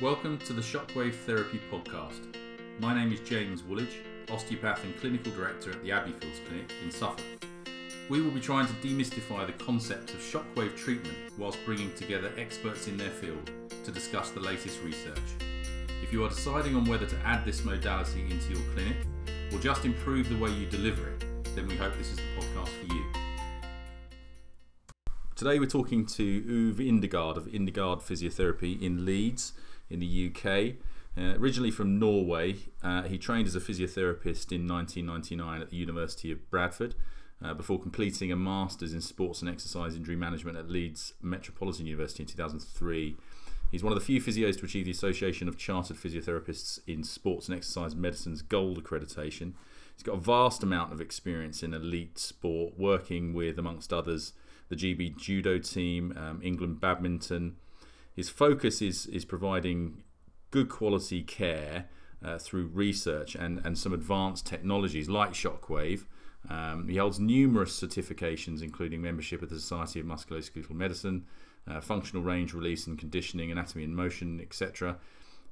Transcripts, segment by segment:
Welcome to the Shockwave Therapy Podcast. My name is James Woolwich, osteopath and clinical director at the Abbeyfields Clinic in Suffolk. We will be trying to demystify the concept of shockwave treatment whilst bringing together experts in their field to discuss the latest research. If you are deciding on whether to add this modality into your clinic or just improve the way you deliver it, then we hope this is the podcast for you. Today we're talking to Ove Indergaard of Indergaard Physiotherapy in Leeds in the UK. Uh, originally from Norway, uh, he trained as a physiotherapist in 1999 at the University of Bradford uh, before completing a master's in sports and exercise injury management at Leeds Metropolitan University in 2003. He's one of the few physios to achieve the Association of Chartered Physiotherapists in Sports and Exercise Medicine's gold accreditation. He's got a vast amount of experience in elite sport, working with, amongst others, the GB judo team, um, England badminton. His focus is is providing good quality care uh, through research and, and some advanced technologies like shockwave. Um, he holds numerous certifications, including membership of the Society of Musculoskeletal Medicine, uh, functional range release and conditioning, anatomy and motion, etc.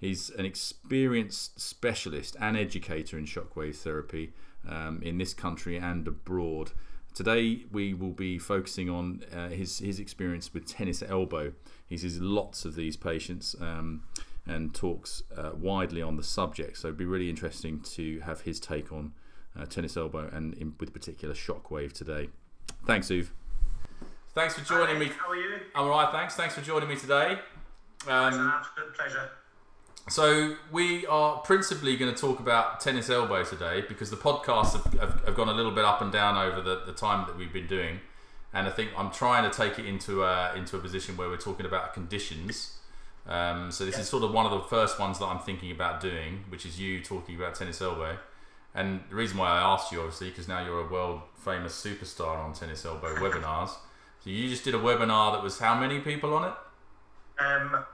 He's an experienced specialist and educator in shockwave therapy um, in this country and abroad. Today we will be focusing on uh, his his experience with tennis elbow. He sees lots of these patients um, and talks uh, widely on the subject. So it'd be really interesting to have his take on uh, tennis elbow and in, with particular shockwave today. Thanks, Ove. Thanks for joining Hi, me. How are you? I'm all right, thanks. Thanks for joining me today. it's an Um, absolute pleasure. So we are principally going to talk about tennis elbow today because the podcasts have, have, have gone a little bit up and down over the, the time that we've been doing, and I think I'm trying to take it into a, into a position where we're talking about conditions. Um, so this is sort of one of the first ones that I'm thinking about doing, which is you talking about tennis elbow. And the reason why I asked you, obviously, because now you're a world famous superstar on tennis elbow webinars. So you just did a webinar that was how many people on it? Um,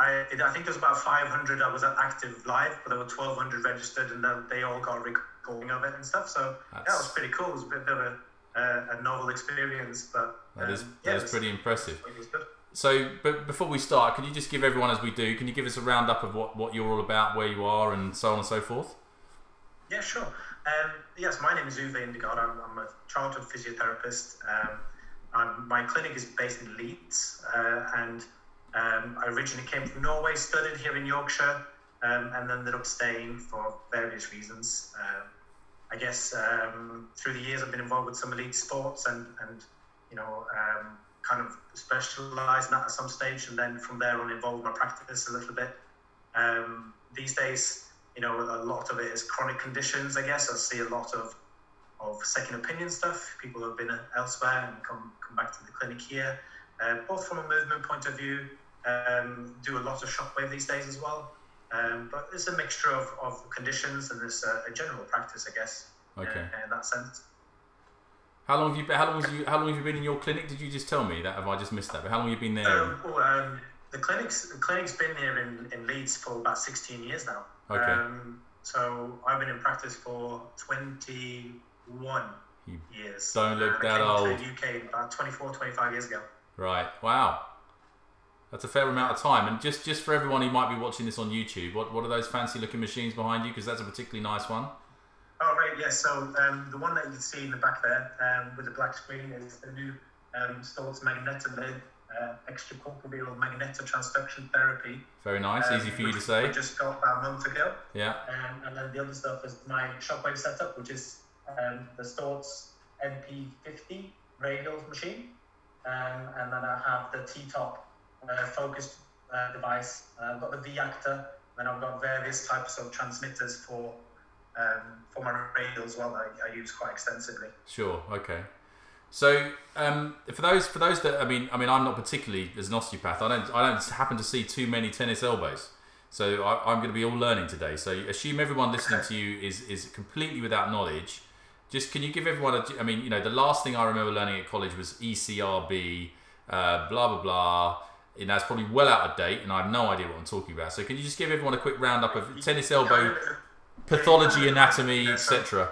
I, I think there's about 500 I was active live, but there were 1,200 registered, and then they all got a recording of it and stuff. So that That's- was pretty cool. It was a bit, of a, uh, a novel experience, but That is um, that yeah, is it was- pretty impressive. it was good. So, but before we start, can you just give everyone, as we do, can you give us a roundup of what, what you're all about, where you are, and so on and so forth? Yeah, sure. Um, yes, my name is Ove Indergaard. I'm, I'm a chartered physiotherapist. Um, my clinic is based in Leeds, uh, and um, I originally came from Norway, studied here in Yorkshire, um, and ended up staying for various reasons. Um, I guess um, through the years, I've been involved with some elite sports, and and you know, um, kind of specialised in that at some stage, and then from there on, involved my practice a little bit. Um, these days, you know, a lot of it is chronic conditions. I guess I see a lot of of second opinion stuff. People who've been elsewhere and come come back to the clinic here, uh, both from a movement point of view. Um, do a lot of shockwave these days as well. Um, but it's a mixture of, of conditions and there's a, a general practice, I guess. uh, Okay. in that sense. How long have you been? How long have you? How long have you been in your clinic? Did you just tell me that? Have I just missed that? But how long have you been there? Um, well, um, the clinic's the clinic's been here in, in Leeds for about 16 years now. Okay. Um, so I've been in practice for 21 years. don't look And I that came old. To the UK about 24, 25 years ago. Right. Wow. That's a fair amount of time. And just just for everyone who might be watching this on YouTube, what what are those fancy looking machines behind you? Because that's a particularly nice one. Oh, right, yes. So um, the one that you can see in the back there um, with the black screen is the new um, Storz Magnetolith uh, extracorporeal magnetotransduction therapy. Very nice. um, Easy for you to say. We just got about a month ago. Yeah. Um, and then the other stuff is my shockwave setup, which is um, the Storz MP50 radial machine. Um, and then I have the T-top uh, focused uh, device. Uh, I've got the V-actor, then I've got various types of transmitters for um, for my radio as well that I, I use quite extensively. Sure. Okay. So, um, for those for those that I mean, I mean, I'm not particularly as an osteopath. I don't I don't happen to see too many tennis elbows. So I, I'm going to be all learning today. So assume everyone listening to you is is completely without knowledge. Just can you give everyone a? I mean, you know, the last thing I remember learning at college was ECRB, uh, blah blah blah. And that's probably well out of date, and I have no idea what I'm talking about. So can you just give everyone a quick roundup of tennis elbow pathology, anatomy, etc.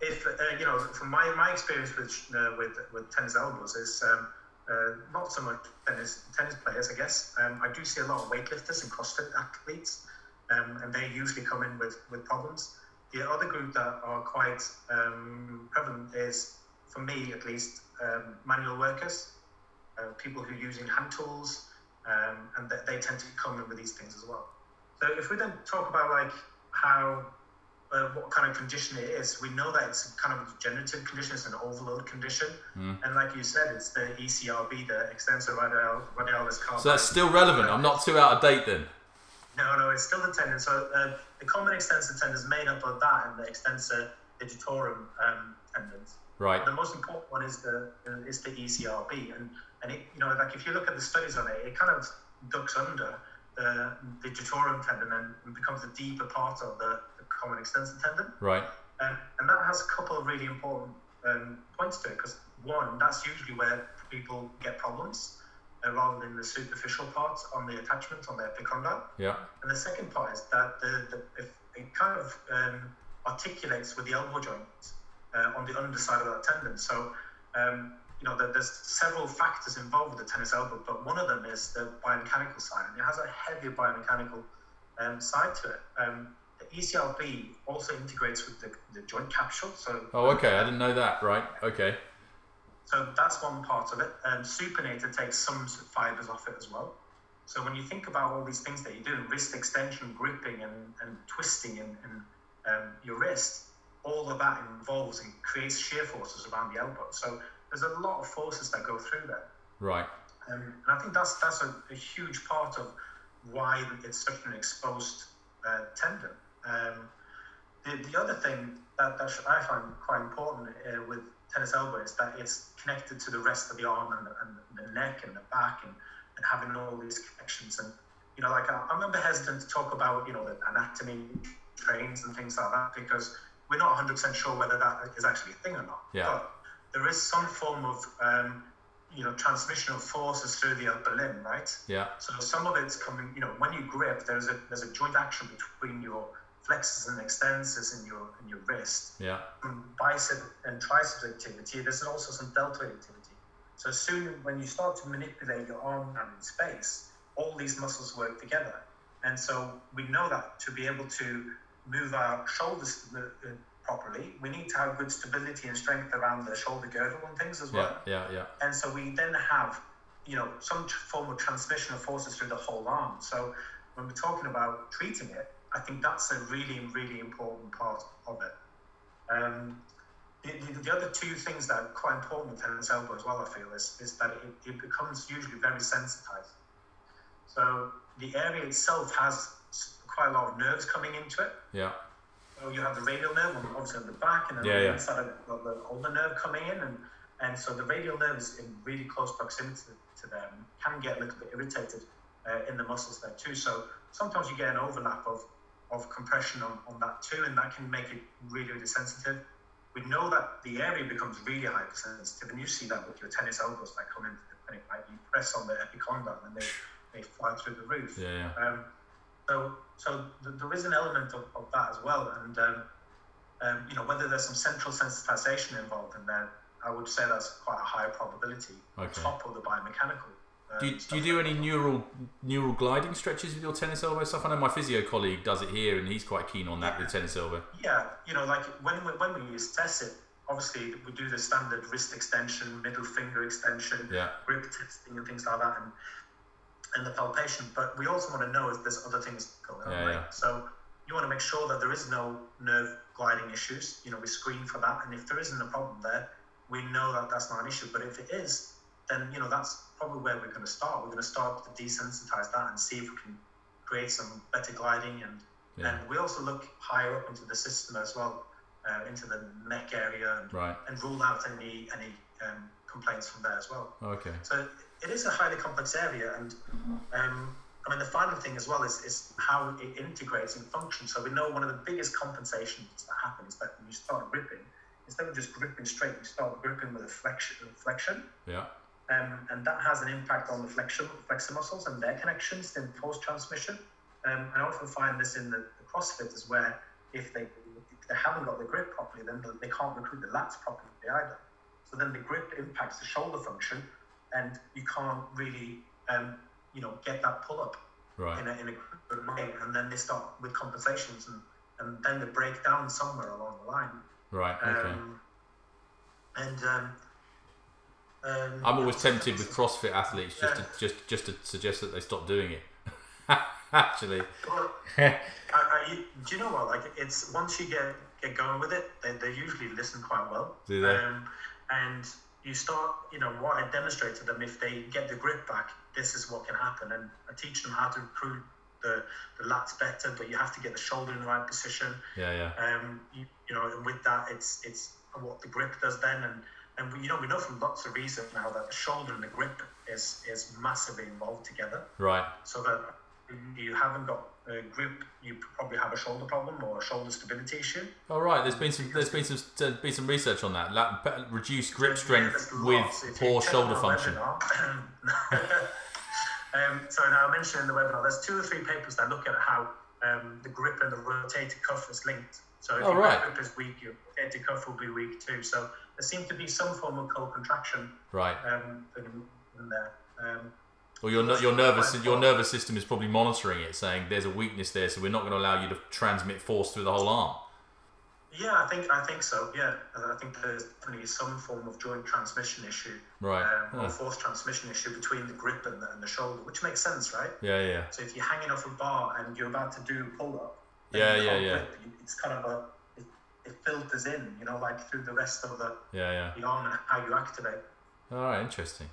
If uh, you know, from my, my experience with uh, with with tennis elbows is um, uh, not so much tennis tennis players, I guess. Um, I do see a lot of weightlifters and CrossFit athletes, um, and they usually come in with, with problems. The other group that are quite um, prevalent is, for me at least, um, manual workers, uh, people who are using hand tools, um, and they, they tend to come in with these things as well. So if we then talk about like how uh, what kind of condition it is. We know that it's kind of a degenerative condition, it's an overload condition. Mm. And like you said, it's the ECRB, the extensor radial, radialis carpi. So that's still relevant. I'm not too out of date then. No, no, it's still the tendon. So uh, the common extensor tendon is made up of that and the extensor digitorum um, tendons. Right. The most important one is the uh, is the ECRB, and and it, you know like if you look at the studies on it, it kind of ducks under the digitorum tendon and becomes a deeper part of the common extensor tendon. Right. Um, and that has a couple of really important um, points to it because one, that's usually where people get problems rather than the superficial parts on the attachment on the epicondyle. Yeah. And the second part is that the, the it kind of um, articulates with the elbow joint uh, on the underside of that tendon. So um, you know, there's several factors involved with the tennis elbow, but one of them is the biomechanical side, and it has a heavy biomechanical um, side to it. Um, ECRB also integrates with the, the joint capsule. So oh, okay, I didn't know that. Right, okay. So that's one part of it. And supinator takes some fibers off it as well. So when you think about all these things that you're doing, wrist extension, gripping, and, and twisting in, in um, your wrist, all of that involves and creates shear forces around the elbow. So there's a lot of forces that go through there. Right. Um, and I think that's that's a, a, huge part of why it's such an exposed uh, tendon. Um, the, the other thing that, that I find quite important uh, with tennis elbow is that it's connected to the rest of the arm and the, and the neck and the back and, and having all these connections. And, you know, like I, I'm a bit hesitant to talk about, you know, the anatomy trains and things like that because we're not 100% sure whether that is actually a thing or not. Yeah. But there is some form of, um, you know, transmission of forces through the upper limb, right? Yeah. So some of it's coming, you know, when you grip, there's a there's a joint action between your flexors and extensors in your in your wrist. Yeah. bicep and tricep activity. There's also some deltoid activity. So as soon, as when you start to manipulate your arm around in space, all these muscles work together. And so we know that to be able to move our shoulders uh, uh, properly, we need to have good stability and strength around the shoulder girdle and things as well. Yeah, yeah, yeah. And so we then have, you know, some form of transmission of forces through the whole arm. So when we're talking about treating it, I think that's a really, really important part of it. Um, the, the, the, other two things that are quite important with tennis elbow as well, I feel, is, is that it, it becomes usually very sensitized. So the area itself has quite a lot of nerves coming into it. Yeah. So you have the radial nerve, obviously on the back, and then yeah, on the yeah. inside of it, got the ulnar nerve coming in, and and so the radial nerve is in really close proximity to them, can get a little bit irritated uh, in the muscles there too. So sometimes you get an overlap of of compression on, on that too, and that can make it really, really sensitive. We know that the area becomes really hypersensitive, and you see that with your tennis elbows that come into the clinic, right? You press on the epicondyle and they, they fly through the roof. Yeah. Um, so, so th- there is an element of, of that as well, and um, um, you know whether there's some central sensitization involved in there, I would say that's quite a high probability okay. on top of the biomechanical do you, do you do any neural neural gliding stretches with your tennis elbow stuff? I know my physio colleague does it here, and he's quite keen on that yeah. with tennis elbow. Yeah, you know, like when we, when we assess it, obviously we do the standard wrist extension, middle finger extension, yeah. grip testing, and things like that, and and the palpation. But we also want to know if there's other things going on, yeah, right? Yeah. So you want to make sure that there is no nerve gliding issues. You know, we screen for that, and if there isn't a problem there, we know that that's not an issue. But if it is, then you know that's probably where we're going to start. We're going to start to desensitize that and see if we can create some better gliding and yeah. and we also look higher up into the system as well, uh, into the neck area and, right. and rule out any any um, complaints from there as well. Okay. So it is a highly complex area, and um, I mean the final thing as well is is how it integrates and functions. So we know one of the biggest compensations that happens is that when you start gripping, instead of just gripping straight, you start gripping with a flexion. Flexion. Yeah. Um, and that has an impact on the flexor, flexor muscles and their connections in post transmission. Um, I often find this in the, the CrossFitters where if they if they haven't got the grip properly, then they can't recruit the lats properly either. So then the grip impacts the shoulder function, and you can't really, um, you know, get that pull up Right. in a, in a good way, and then they start with compensations, and, and then they break down somewhere along the line. Right. Okay. Um, and um, I'm always tempted with CrossFit athletes just to just just to suggest that they stop doing it. Actually. I, I, do you know what? Like, it's once you get get going with it, they, they usually listen quite well. Do they? Um, and you start, you know, what I demonstrate to them if they get the grip back, this is what can happen, and I teach them how to improve the the lats better, but you have to get the shoulder in the right position. Yeah. Yeah. Um, you, you know, and with that, it's it's what the grip does then, and and we, you know we know from lots of research now that the shoulder and the grip is is massively involved together Right. so that you haven't got a grip, you probably have a shoulder problem or a shoulder stability issue. All right. There's been some there's been some there's been some research on that. Like, reduced grip strength there's with lots. If you poor shoulder function. um, so now I mentioned in the webinar, there's two or three papers that look at how um, the grip and the rotator cuff is linked. So if Oh, your right. grip is weak, your rotator cuff will be weak too. So there seems to be some form of co-contraction Right. um, in, there. Um, Or your your nervous your nervous system is probably monitoring it, saying there's a weakness there, so we're not going to allow you to transmit force through the whole arm. Yeah, I think I think so. Yeah, I think there's definitely some form of joint transmission issue, Right. um, or force transmission issue between the grip and the, and the shoulder, which makes sense, right? Yeah. Yeah. So if you're hanging off a bar and you're about to do a pull up, Yeah, yeah, yeah. Grip, it's kind of a it, it filters in, you know, like through the rest of the, Yeah. Yeah. the arm and how you activate. All right. Interesting.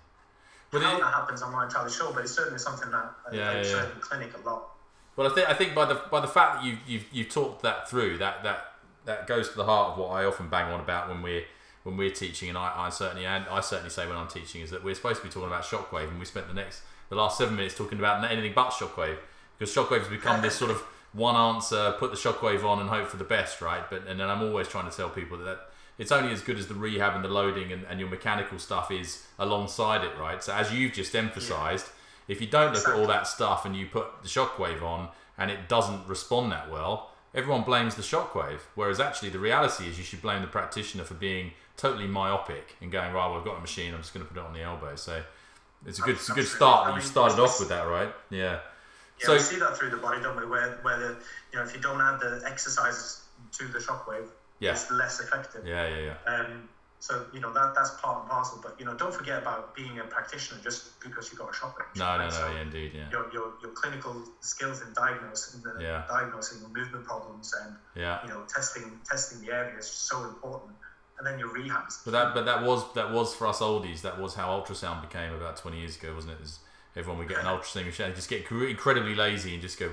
But how it, that happens, I'm not entirely sure, but it's certainly something that I, Yeah, I yeah, show yeah. in clinic a lot. Well, I think I think by the by the fact that you you've you've talked that through, that that that goes to the heart of what I often bang on about when we're when we're teaching, and I, I certainly and I certainly say when I'm teaching is that we're supposed to be talking about shockwave, and we spent the next the last seven minutes talking about anything but shockwave because shockwave has become this sort of one answer, put the shockwave on and hope for the best, right? But and then I'm always trying to tell people that. It's only as good as the rehab and the loading and, and your mechanical stuff is alongside it, right? So as you've just emphasized, if you don't look at all that stuff and you put the shockwave on and it doesn't respond that well, everyone blames the shockwave. Whereas actually the reality is you should blame the practitioner for being totally myopic and going, right, well, I've got a machine, I'm just going to put it on the elbow. So it's a good, it's a good start I you started off with that, right? Yeah. Yeah, So- we see that through the body, don't we? Where, where the, you know, if you don't add the exercises to the shockwave, Yeah. it's less effective. Yeah, yeah, yeah. Um, so you know that that's part and parcel. But you know, don't forget about being a practitioner just because you've got a shockwave. No, no, right? no, So yeah, indeed, yeah. Your, your, your clinical skills in diagnosing the, Yeah. diagnosing movement problems and Yeah. you know testing testing the area is so important. And then your rehabs. But that, but that was that was for us oldies. That was how ultrasound became about twenty years ago, wasn't it? Is everyone would get an ultrasound machine, just get incredibly lazy and just go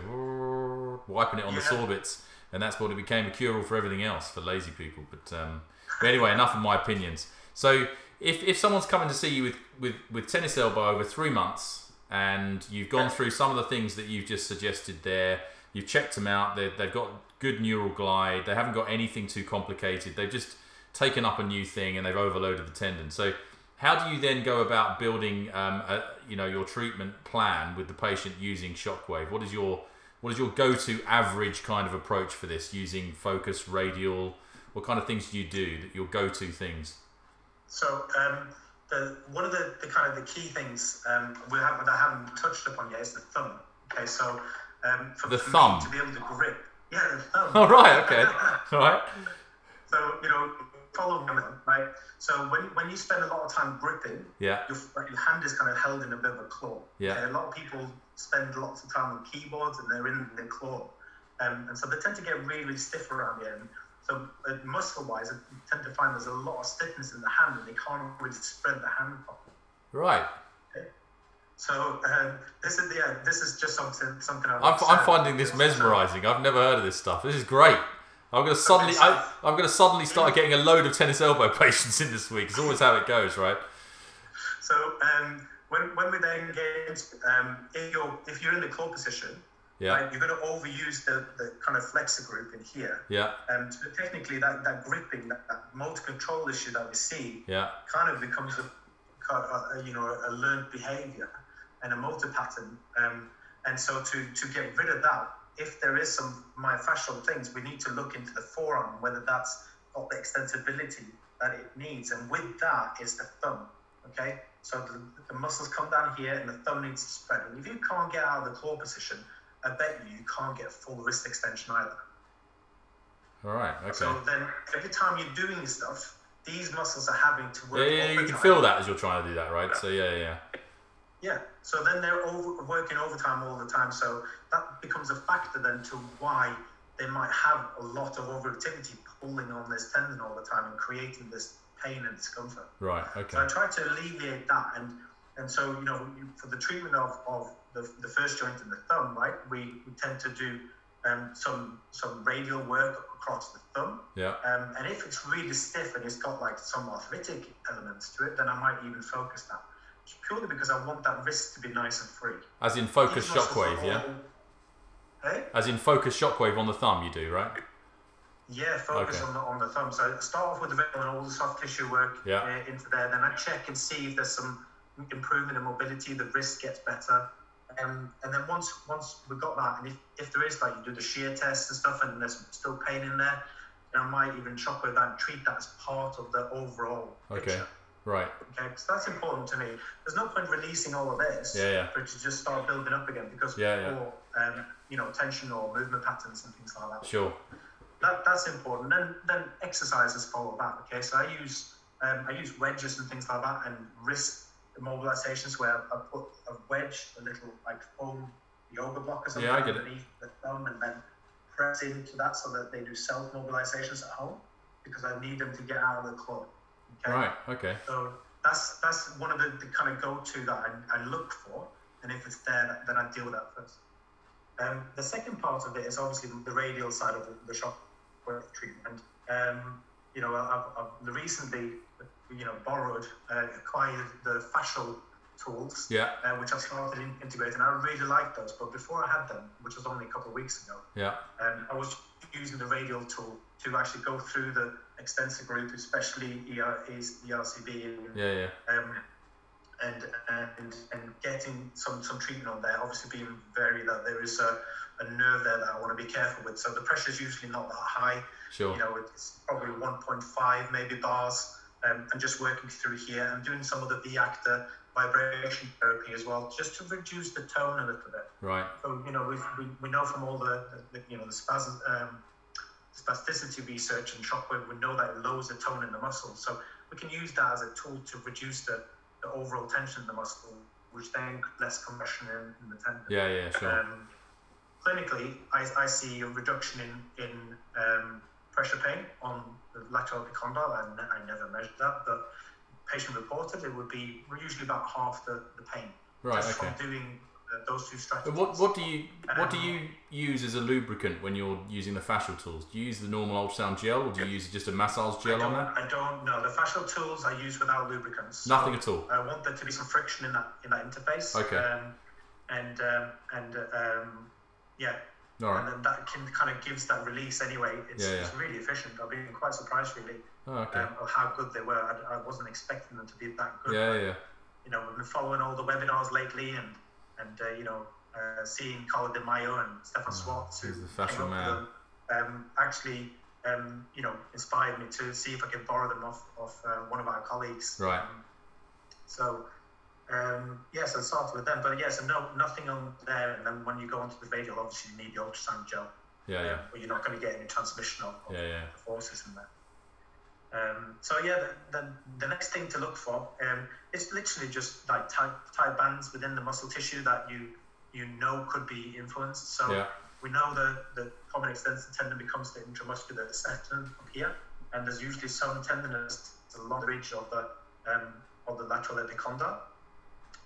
wiping it on the Yeah. sorbits, and that's what it became a cure-all for everything else for lazy people. But, um, but anyway, enough of my opinions. So if, if someone's coming to see you with, with, with tennis elbow over three months, and you've gone through some of the things that you've just suggested there, you've checked them out, they've, they've got good neural glide, they haven't got anything too complicated, they've just taken up a new thing and they've overloaded the tendon. So how do you then go about building, um, a, you know, your treatment plan with the patient using shockwave? What is your what is your go-to average kind of approach for this? Using focus, radial, what kind of things do you do? That your go-to things? So um, the one of the, the kind of the key things um, we have that I haven't touched upon yet is the thumb. Okay, so um, for, The for thumb? to be able to grip. Yeah, the thumb. All right, okay, all right, So you know, following me, right? So when, when you spend a lot of time gripping, yeah, your, your hand is kind of held in a bit of a claw. Yeah. Okay, a lot of people spend lots of time on keyboards and they're in their claw, um, and so they tend to get really, really stiff around the end. So uh, muscle-wise, I tend to find there's a lot of stiffness in the hand, and they can't really spread the hand properly. right. So um, this is yeah, this is just something something I'm, I'm finding this mesmerising. I've never heard of this stuff. This is great. I'm gonna suddenly, I, I'm gonna suddenly start getting a load of tennis elbow patients in this week. It's always how it goes, right? So um, when, when we then get um, if you're if you're in the claw position, Yeah, right, you're going to overuse the, the kind of flexor group in here. yeah, Um, so technically, that, that gripping, that, that motor control issue that we see, yeah, kind of becomes a, a you know a learned behavior and a motor pattern. Um, and so to to get rid of that, if there is some myofascial things, we need to look into the forearm whether that's got the extensibility that it needs. And with that is the thumb. Okay, So the, the muscles come down here and the thumb needs to spread. And if you can't get out of the claw position, I bet you you can't get full wrist extension either. All right. Okay. So then every time you're doing this stuff, these muscles are having to yeah, work. yeah, you can feel that as you're trying to do that, right? So yeah, yeah. Yeah. So then they're over, working overtime all the time. So that becomes a factor then to why they might have a lot of overactivity pulling on this tendon all the time and creating this pain and discomfort. Right. Okay. So I try to alleviate that, and and so you know for the treatment of, of the, the first joint in the thumb, right? We, we tend to do um, some some radial work across the thumb, Yeah. um, and if it's really stiff and it's got like some arthritic elements to it, then I might even focus that. It's purely because I want that wrist to be nice and free. As in focus These muscles are shockwave, yeah. Hey? As in focus shockwave on the thumb, you do, right? Yeah, focus Okay. on the on the thumb. So start off with the veil and all the soft tissue work Yeah. uh, into there. Then I check and see if there's some improvement in mobility. The wrist gets better, um, and then once once we've got that, and if, if there is like you do the shear test and stuff, and there's still pain in there, then I might even shockwave that and treat that as part of the overall Okay. picture. Right. Okay, because that's important to me. There's no point releasing all of this Yeah, yeah. for it to just start building up again because Yeah, yeah. or um, you know tension or movement patterns and things like that Sure. that, that's important. Then then exercises follow that. Okay, so I use um, I use wedges and things like that, and wrist immobilizations where I put a wedge, a little like foam yoga block or something Yeah, I get it. underneath the thumb, and then press into that so that they do self mobilizations at home because I need them to get out of the club. Okay? Right. Okay. So that's that's one of the, the kind of go-to that I, I look for, and if it's there, then I deal with that first. Um, the second part of it is obviously the radial side of the, the shock treatment. Um, you know, I've, I've recently, you know, borrowed, uh, acquired the fascial tools, Yeah. uh, which I started in, integrating. I really like those, but before I had them, which was only a couple of weeks ago, Yeah. um, I was using the radial tool to actually go through the extensor group, especially ER, ERCB and Yeah. Yeah. um, and and and getting some some treatment on there. Obviously, being very that there is a, a nerve there that I want to be careful with. So the pressure is usually not that high. Sure. You know, it's probably 1.5 maybe bars, um, and just working through here and doing some of the V-actor vibration therapy as well, just to reduce the tone a little bit. Right. So you know, we, we, we know from all the, the you know the spasm, um, spasticity research and shockwave, we know that it lowers the tone in the muscle. So we can use that as a tool to reduce the, the overall tension in the muscle, which then less compression in, in the tendon. Yeah. Yeah. Sure. Um, clinically, I, I see a reduction in in um, pressure pain on the lateral epicondyle, and I never measured that, but patient reported it would be usually about half the, the pain Right. just Okay. from doing uh, those two strategies. What what do you what do you use as a lubricant when you're using the fascial tools? Do you use the normal ultrasound gel, or do you use just a massage gel on that? I don't know. The fascial tools I use without lubricants. So Nothing at all. I want there to be some friction in that in that interface. Okay. Um, and um, and um, yeah, All and then that can kind of gives that release anyway. It's, Yeah, yeah. it's really efficient. I've been quite surprised really Oh, okay. um, of how good they were. I, I wasn't expecting them to be that good. Yeah. Yeah. You know, we've been following all the webinars lately and and uh, you know uh, seeing Carla De Mayo and Stefan Swartz who Oh, the fashion came up man. with them, um, actually um, you know inspired me to see if I could borrow them off off uh, one of our colleagues. Right. Um, so um, yes, I started with them, but yes, and no nothing on there. And then when you go onto the radial, obviously you need the ultrasound gel, Yeah. Yeah. or you're not going to get any transmission of, of Yeah. Yeah. the forces in there. Um, so yeah, the, the, the next thing to look for um, is literally just like tight, tight bands within the muscle tissue that you you know could be influenced. So Yeah. we know the the common extensor tendon becomes the intramuscular septum up here, and there's usually some tenderness along the ridge of the um, of the lateral epicondyle.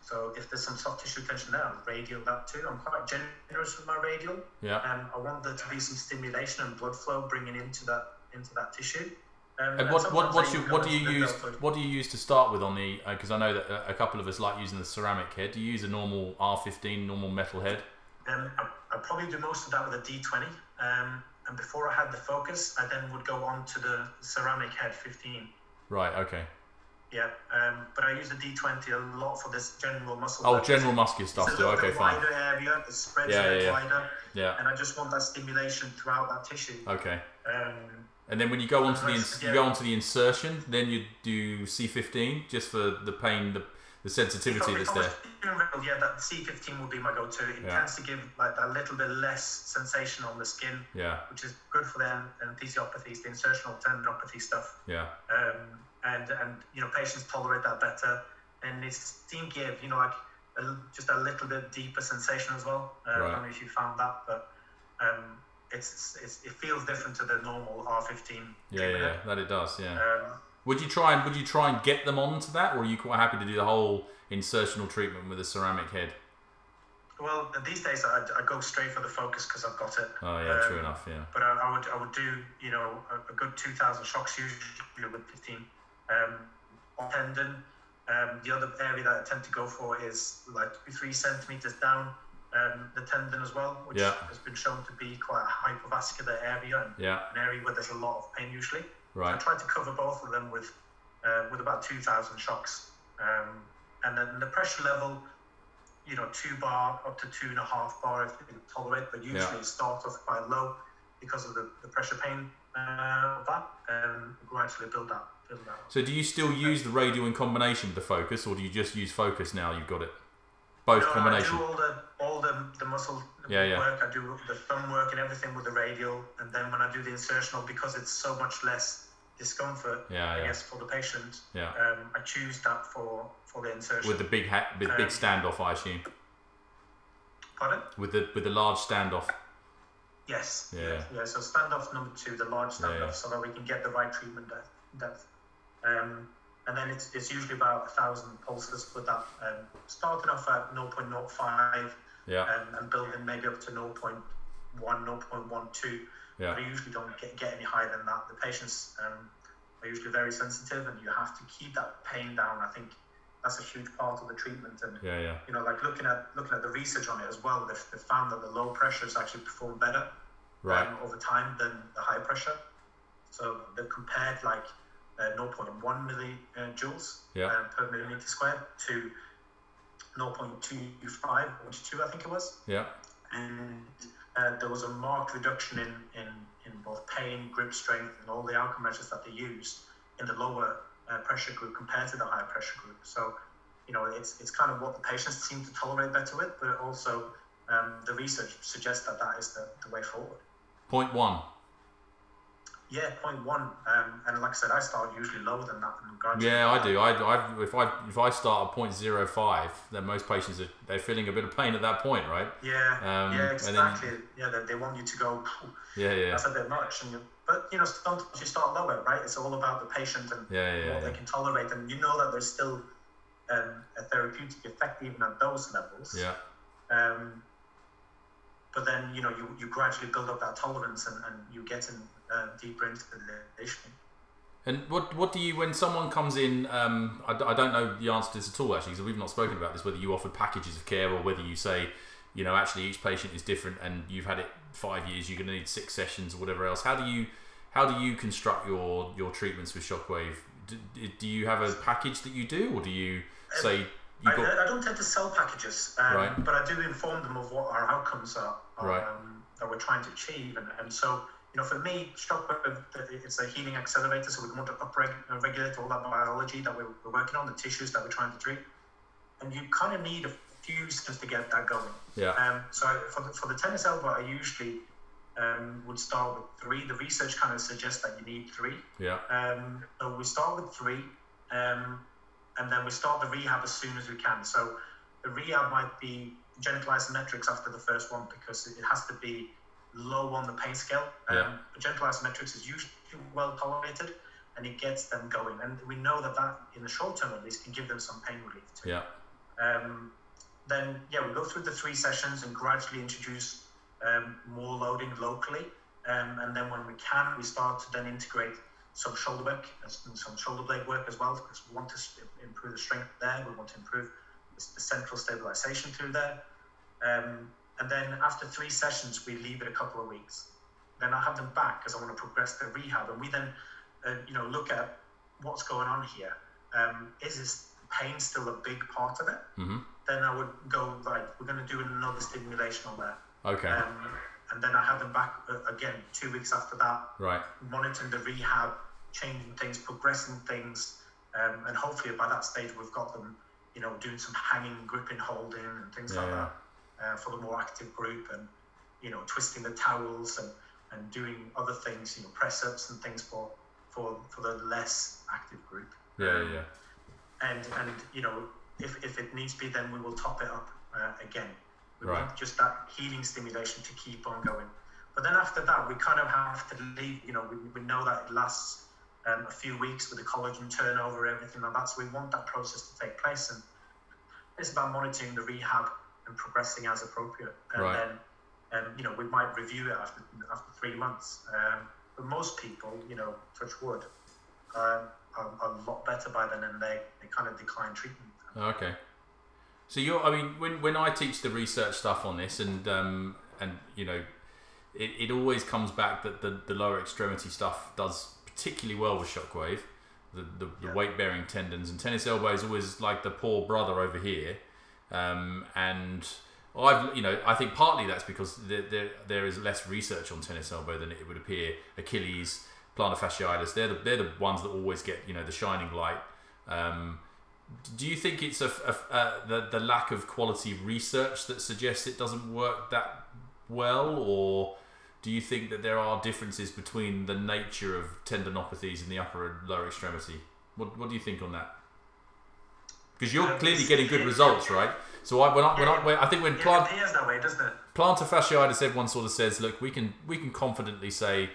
So if there's some soft tissue tension there, I'll radial that too. I'm quite generous with my radial. Yeah. Um, I want there to be some stimulation and blood flow bringing into that into that tissue. Um, And what, what, what's I your, what do you use? deltoid. What do you use to start with on the? Because I know that a- a couple of us like using the ceramic head. Do you use a normal R15, normal metal head? Um, I, I probably do most of that with a D20. Um, and before I had the focus, I then would go on to the ceramic head 15. Right. Okay. Yeah, um, but I use the D20 a lot for this general muscle. Oh, general muscular It's stuff too. Okay, bit fine. wider area, it spreads Yeah, a bit yeah, yeah. wider, Yeah. and I just want that stimulation throughout that tissue. Okay. Um, And then when you go onto the ins- you go onto the insertion, then you do C15 just for the pain, the, the sensitivity that's there. yeah, that C15 will be my go-to. It Yeah. tends to give like a little bit less sensation on the skin, Yeah, which is good for the enthesopathies, the insertional tendinopathy stuff. yeah, um, and and you know patients tolerate that better, and it seemed to give you know like a, just a little bit deeper sensation as well. Uh, I don't know if you found that, but um, it's, it's it feels different to the normal R15. yeah, yeah. That it does. Yeah. Um, Would you try and would you try and get them onto that, or are you quite happy to do the whole insertional treatment with a ceramic head? well, these days I, I go straight for the focus because I've got it. Oh yeah, Um, true enough. Yeah. But I, I would I would do you know a, a good two thousand shocks usually with fifteen. Um, on tendon, um, the other area that I tend to go for is like three centimeters down um, the tendon as well, which Yeah. has been shown to be quite a hypervascular area and Yeah. an area where there's a lot of pain usually. Right. I tried to cover both of them with uh, with about two thousand shocks, um, and then the pressure level. You know, two bar up to two and a half bar if you can tolerate, but usually Yeah. it starts off quite low because of the, the pressure pain uh, of that, and gradually build that, build that. up. So do you still use the radial in combination with the focus, or do you just use focus now? You've got it. Both No, combination. I do all the all the, the muscle Yeah, yeah. work. I do the thumb work and everything with the radial, and then when I do the insertional, because it's so much less discomfort, Yeah, I yeah. guess for the patient, Yeah. um, I choose that for for the insertion. With the big hat, with big Um, standoff, I assume. Pardon? With the with the large standoff. Yes. Yeah. Yeah. So standoff number two, the large Yeah, standoff, yeah. so that we can get the right treatment depth. depth. Um, and then it's, it's usually about a thousand pulses with that. Um, starting off at 0.05 Yeah. um, and building maybe up to 0.1, 0.12. Yeah. But I usually don't get, get any higher than that. The patients um, are usually very sensitive, and you have to keep that pain down. I think that's a huge part of the treatment. And Yeah. Yeah. you know, like looking at looking at the research on it as well, they've, they've found that the low pressures actually perform better Right. um, over time than the high pressure. So they've compared like uh, 0.1 millijoules Yeah. um, per millimeter squared to 0.25, which two I think it was, Yeah. and uh, there was a marked reduction in, in, in both pain, grip strength, and all the outcome measures that they used in the lower uh, pressure group compared to the high pressure group. So, you know, it's, it's kind of what the patients seem to tolerate better with, but also um, the research suggests that that is the, the way forward. Point one. Yeah, point one. Um, and like I said, I start usually lower than that. Yeah, I do. I, I if I if I start at point zero five, then most patients are they're feeling a bit of pain at that point, right? Yeah, Um, yeah, exactly. Yeah, they, they want you to go. Yeah. Yeah. That's a bit much, and you, but you know, sometimes you start lower, right? It's all about the patient and Yeah. Yeah. what Yeah. they can tolerate, and you know that there's still um, a therapeutic effect even at those levels. Yeah. Um, but then you know you, you gradually build up that tolerance, and, and you get in uh, deeper into the. And what what do you when someone comes in? Um, I, I don't know the answer to this at all actually, because we've not spoken about this. Whether you offer packages of care or whether you say, you know, actually each patient is different, and you've had it five years, you're going to need six sessions or whatever else. How do you how do you construct your your treatments with Shockwave? Do, do you have a package that you do, or do you say you I, got I don't tend to sell packages, um, Right. but I do inform them of what our outcomes are, are, Right. um, that we're trying to achieve. And, and so, you know, for me, it's a healing accelerator, so we want to upregulate all that biology that we're, we're working on, the tissues that we're trying to treat. And you kind of need a few steps to get that going. yeah Um, so I- for the, for the tennis elbow, I usually um, would start with three. The research kind of suggests that you need three. yeah Um, so we start with three, um, and then we start the rehab as soon as we can. So the rehab might be genital isometrics after the first one because it has to be low on the pain scale. Um, Yeah. But genital isometrics is usually well tolerated, and it gets them going. And we know that that, in the short term at least, can give them some pain relief too. yeah Um, then yeah, we go through the three sessions and gradually introduce um, more loading locally, um, and then when we can, we start to then integrate some shoulder work and some shoulder blade work as well because we want to improve the strength there. We want to improve the the central stabilization through there. Um, and then after three sessions, we leave it a couple of weeks. Then I have them back because I want to progress their rehab, and we then, uh, you know, look at what's going on here. Um, is this pain still a big part of it? hmm Then I would go right. We're going to do another stimulation on there, okay um, and then I have them back uh, again two weeks after that, right monitoring the rehab, changing things, progressing things, um, and hopefully by that stage we've got them you know, doing some hanging, gripping, holding, and things Yeah, like that uh, for the more active group, and you know, twisting the towels and and doing other things, you know, press ups and things for for for the less active group. Yeah, yeah. And and you know, if if it needs be, then we will top it up uh, again. We Right. want just that healing stimulation to keep on going. But then after that, we kind of have to leave. You know, we, we know that it lasts um, a few weeks with the collagen turnover, everything like that. So we want that process to take place, and it's about monitoring the rehab and progressing as appropriate. And Right. then, um, you know, we might review it after after three months. Um, but most people, you know, touch wood, um, are, are a lot better by then, and they, they kind of decline treatment. Okay. So you're, I mean, when, when I teach the research stuff on this, and um, and you know, it, it always comes back that the, the lower extremity stuff does particularly well with shockwave, the the, the Yeah. weight bearing tendons, and tennis elbow is always like the poor brother over here, um, and I've you know I think partly that's because there, there, there is less research on tennis elbow than it would appear. Achilles, plantar fasciitis, they're the, they're the ones that always get you know the shining light. Um, do you think it's a, a- uh, the the lack of quality research that suggests it doesn't work that well, or do you think that there are differences between the nature of tendinopathies in the upper and lower extremity? What What do you think on that? Because you're Um, clearly getting good results, right? So I when I when I, when, I think when Yeah, plant it that way, doesn't it? plantar fasciitis, everyone sort of says, look, we can we can confidently say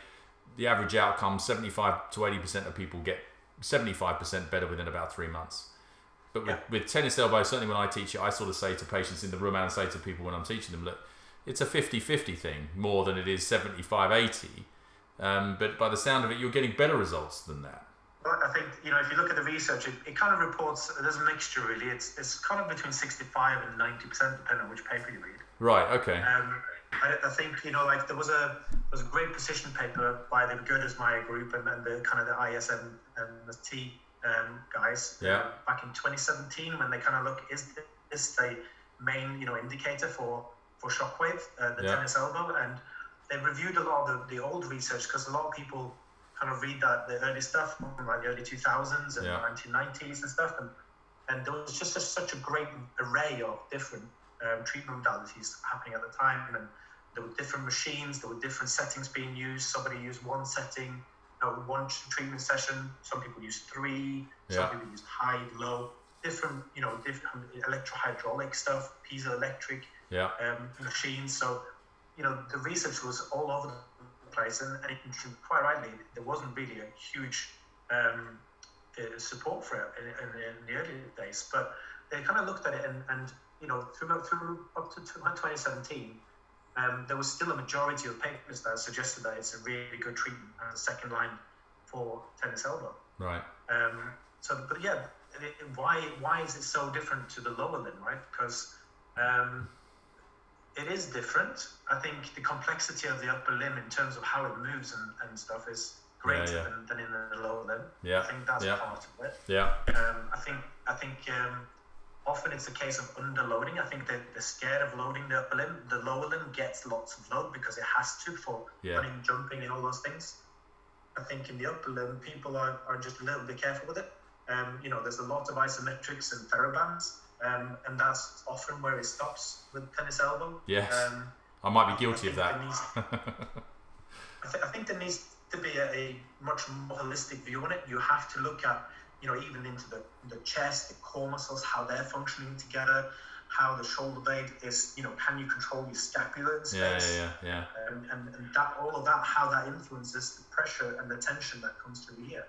the average outcome, seventy five to eighty percent of people get seventy five percent better within about three months. But with, Yeah. with tennis elbow, certainly when I teach it, I sort of say to patients in the room and I say to people when I'm teaching them, look, it's a 50-50 thing more than it is 75-80. Um, but by the sound of it, you're getting better results than that. Well, I think you know if you look at the research, it, it kind of reports there's a mixture really. It's it's kind of between 65 and 90 percent depending on which paper you read. Right, okay. Um, I, I think you know like there was a there was a great position paper by the Gooders Meyer group and, and the kind of the ISM and the T um, guys Yeah. uh, back in 2017 when they kind of look is this the main you know indicator for for shockwave uh, the Yeah. tennis elbow and they reviewed a lot of the, the old research because a lot of people kind of read that the early stuff from like the early 2000s and Yeah. 1990s and stuff and and there was just a, such a great array of different um, treatment modalities happening at the time and there were different machines there were different settings being used somebody used one setting uh, one treatment session some people used three Yeah. some people used high low different you know different electrohydraulic stuff piezoelectric Yeah, um, machines. So, you know, the research was all over the place, and, and quite rightly, there wasn't really a huge um, uh, support for it in, in, in the early days. But they kind of looked at it, and, and you know, through, through up to 2017, um, there was still a majority of papers that suggested that it's a really good treatment as a second line for tennis elbow. right. Um, so, but yeah, it, why why is it so different to the lower limb, right? Because um, it is different. I think the complexity of the upper limb in terms of how it moves and, and stuff is greater yeah. Than, than in the lower limb. Yeah, I think that's yeah. part of it. Yeah, Um, I think I think um, often it's a case of underloading. I think that they're scared of loading the upper limb. The lower limb gets lots of load because it has to for Yeah. running, jumping, and all those things. I think in the upper limb, people are, are just a little bit careful with it. Um, you know, there's a lot of isometrics and therabands, um, and that's often where it stops with tennis elbow. Yes. Um, I might be guilty of that. needs- I, th- I think there needs to be a, a much more holistic view on it. You have to look at, you know, even into the, the chest, the core muscles, how they're functioning together, how the shoulder blade is, you know, can you control your scapula in yeah, space? yeah, yeah, yeah. Um, and, and that all of that, how that influences the pressure and the tension that comes through here.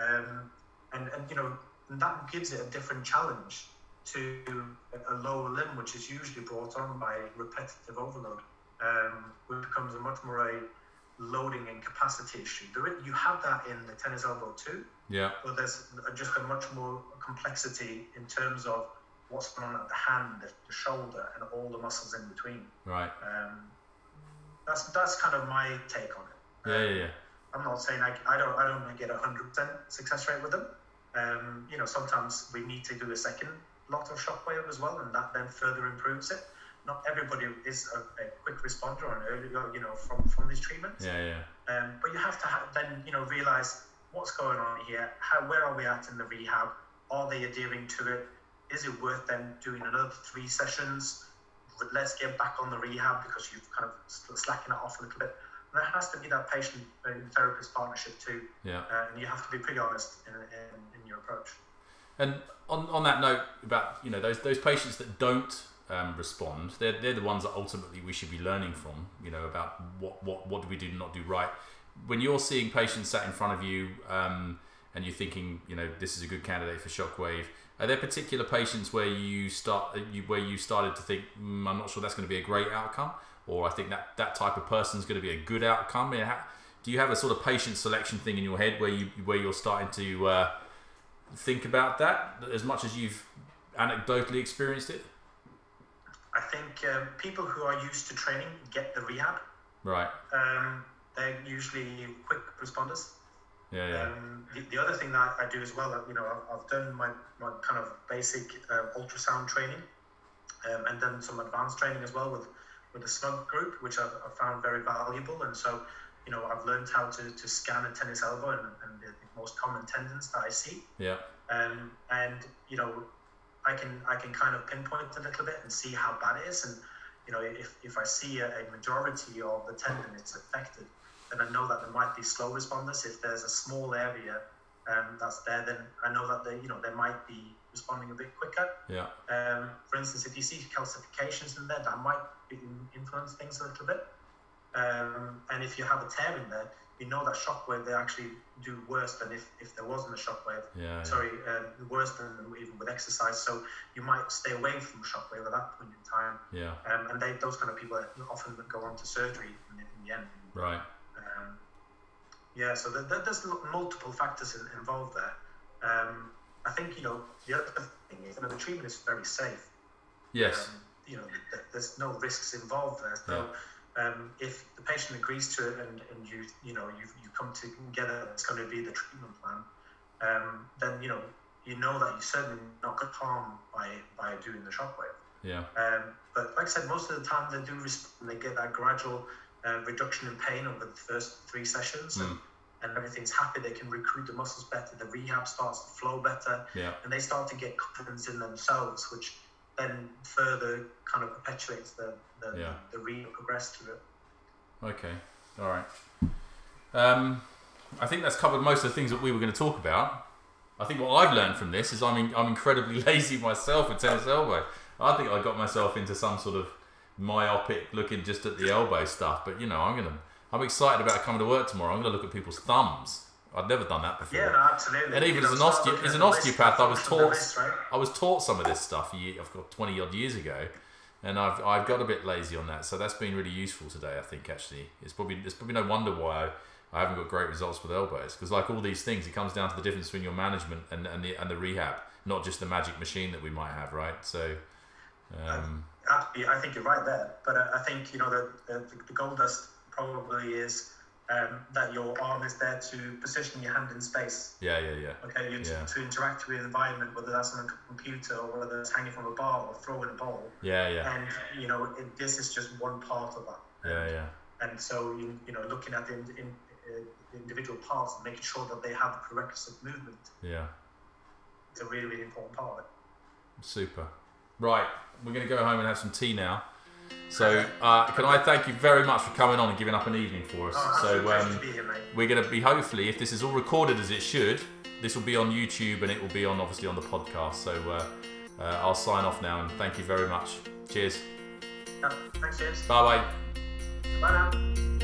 Um, and, and, you know, and that gives it a different challenge to a lower limb, which is usually brought on by repetitive overload, um, which becomes a much more a loading and capacity issue. There, you have that in the tennis elbow too, Yeah, but there's just a much more complexity in terms of what's going on at the hand, the, the shoulder, and all the muscles in between. right. Um, that's that's kind of my take on it. Yeah, Um, yeah, yeah. I'm not saying I, I don't I don't get a hundred percent success rate with them. Um, you know, sometimes we need to do a second lot of shockwave as well, and that then further improves it. Not everybody is a, a quick responder on early, you know, from from these treatments. Yeah, yeah. Um, but you have to have, then you know realize what's going on here. How where are we at in the rehab? Are they adhering to it? is it worth then doing another three sessions? Let's get back on the rehab because you've kind of slacking it off a little bit. And there has to be that patient and therapist partnership too. Yeah. Uh, and you have to be pretty honest in, in, in your approach. And on, on that note about you know those those patients that don't um, respond, they're, they're the ones that ultimately we should be learning from. You know about what what what do we do not do right. When you're seeing patients sat in front of you um, and you're thinking you know this is a good candidate for shockwave, are there particular patients where you start you, where you started to think mm, I'm not sure that's going to be a great outcome, or I think that that type of person is going to be a good outcome? Do you have a sort of patient selection thing in your head where you where you're starting to uh, think about that as much as you've anecdotally experienced it? I think um, people who are used to training get the rehab. Right. Um, they're usually quick responders. Yeah, yeah. Um, the, the, other thing that I do as well, you know, I've, I've done my, my kind of basic uh, ultrasound training um, and done some advanced training as well with, with the SNUG group, which I've, I've, found very valuable. And so, you know, I've learned how to, to scan a tennis elbow and, and the, the most common tendons that I see. Yeah. Um, and, you know, I can I can kind of pinpoint a little bit and see how bad it is. And, you know, if, if I see a, a majority of the tendon is affected, then I know that there might be slow responders. If there's a small area um, that's there, then I know that they, you know, they might be responding a bit quicker. Yeah. Um, for instance, if you see calcifications in there, that might influence things a little bit. Um, and if you have a tear in there, you know that shockwave they actually do worse than if, if there wasn't a shockwave. Yeah. Sorry, uh, worse than even with exercise. So you might stay away from shockwave at that point in time. Yeah. Um, and they, those kind of people often go on to surgery in, in the end. Right. Um, yeah, so there, there's multiple factors in, involved there. Um, I think you know the other thing is you know, the treatment is very safe. Yes. Um, you know, there's no risks involved there. So yeah. Um, if the patient agrees to it and, and you you know you you come together, it's going to be the treatment plan. Um, then you know you know that you're certainly not going to harm by by doing the shockwave. Yeah. Um, but like I said, most of the time they do respond. They get that gradual uh, reduction in pain over the first three sessions. Mm. And, and everything's happy, they can recruit the muscles better, the rehab starts to flow better, yeah. and they start to get confidence in themselves, which then further kind of perpetuates the the, yeah. the, rehab progress to it. Okay, all right. Um, I think that's covered most of the things that we were going to talk about. I think what I've learned from this is I'm in, I'm incredibly lazy myself with tennis elbow. I think I got myself into some sort of myopic looking just at the elbow stuff. But you know, I'm gonna I'm excited about coming to work tomorrow. I'm gonna look at people's thumbs. I've never done that before. Yeah, no, absolutely. And even you as an, osteo- as an osteopath, I was taught wrist, right? I was taught some of this stuff. I've got 20 odd years ago, and I've I've got a bit lazy on that. So that's been really useful today. I think actually, it's probably it's probably no wonder why. I, I haven't got great results with elbows because, like all these things, it comes down to the difference between your management and, and the and the rehab, not just the magic machine that we might have, right? So, um, I think you're right there, but uh, I think you know the, the, the gold dust probably is um, that your arm is there to position your hand in space. Yeah, yeah, yeah. Okay, you yeah. to, interact with the environment, whether that's on a computer or whether it's hanging from a bar or throwing a ball. Yeah, yeah. And you know, it, this is just one part of that. Yeah, yeah. And so you, you know, looking at the, in, in, uh, individual parts and making sure that they have the prerequisite movement. Yeah. It's a really, really important part of it. Super. Right, we're going to go home and have some tea now. So, uh, can I thank you very much for coming on and giving up an evening for us? Oh, so, um, here, we're going to be hopefully, if this is all recorded as it should, this will be on YouTube and it will be on obviously on the podcast. So, uh, uh, I'll sign off now and thank you very much. Cheers. Yeah, thanks, James. Bye bye. Bye now.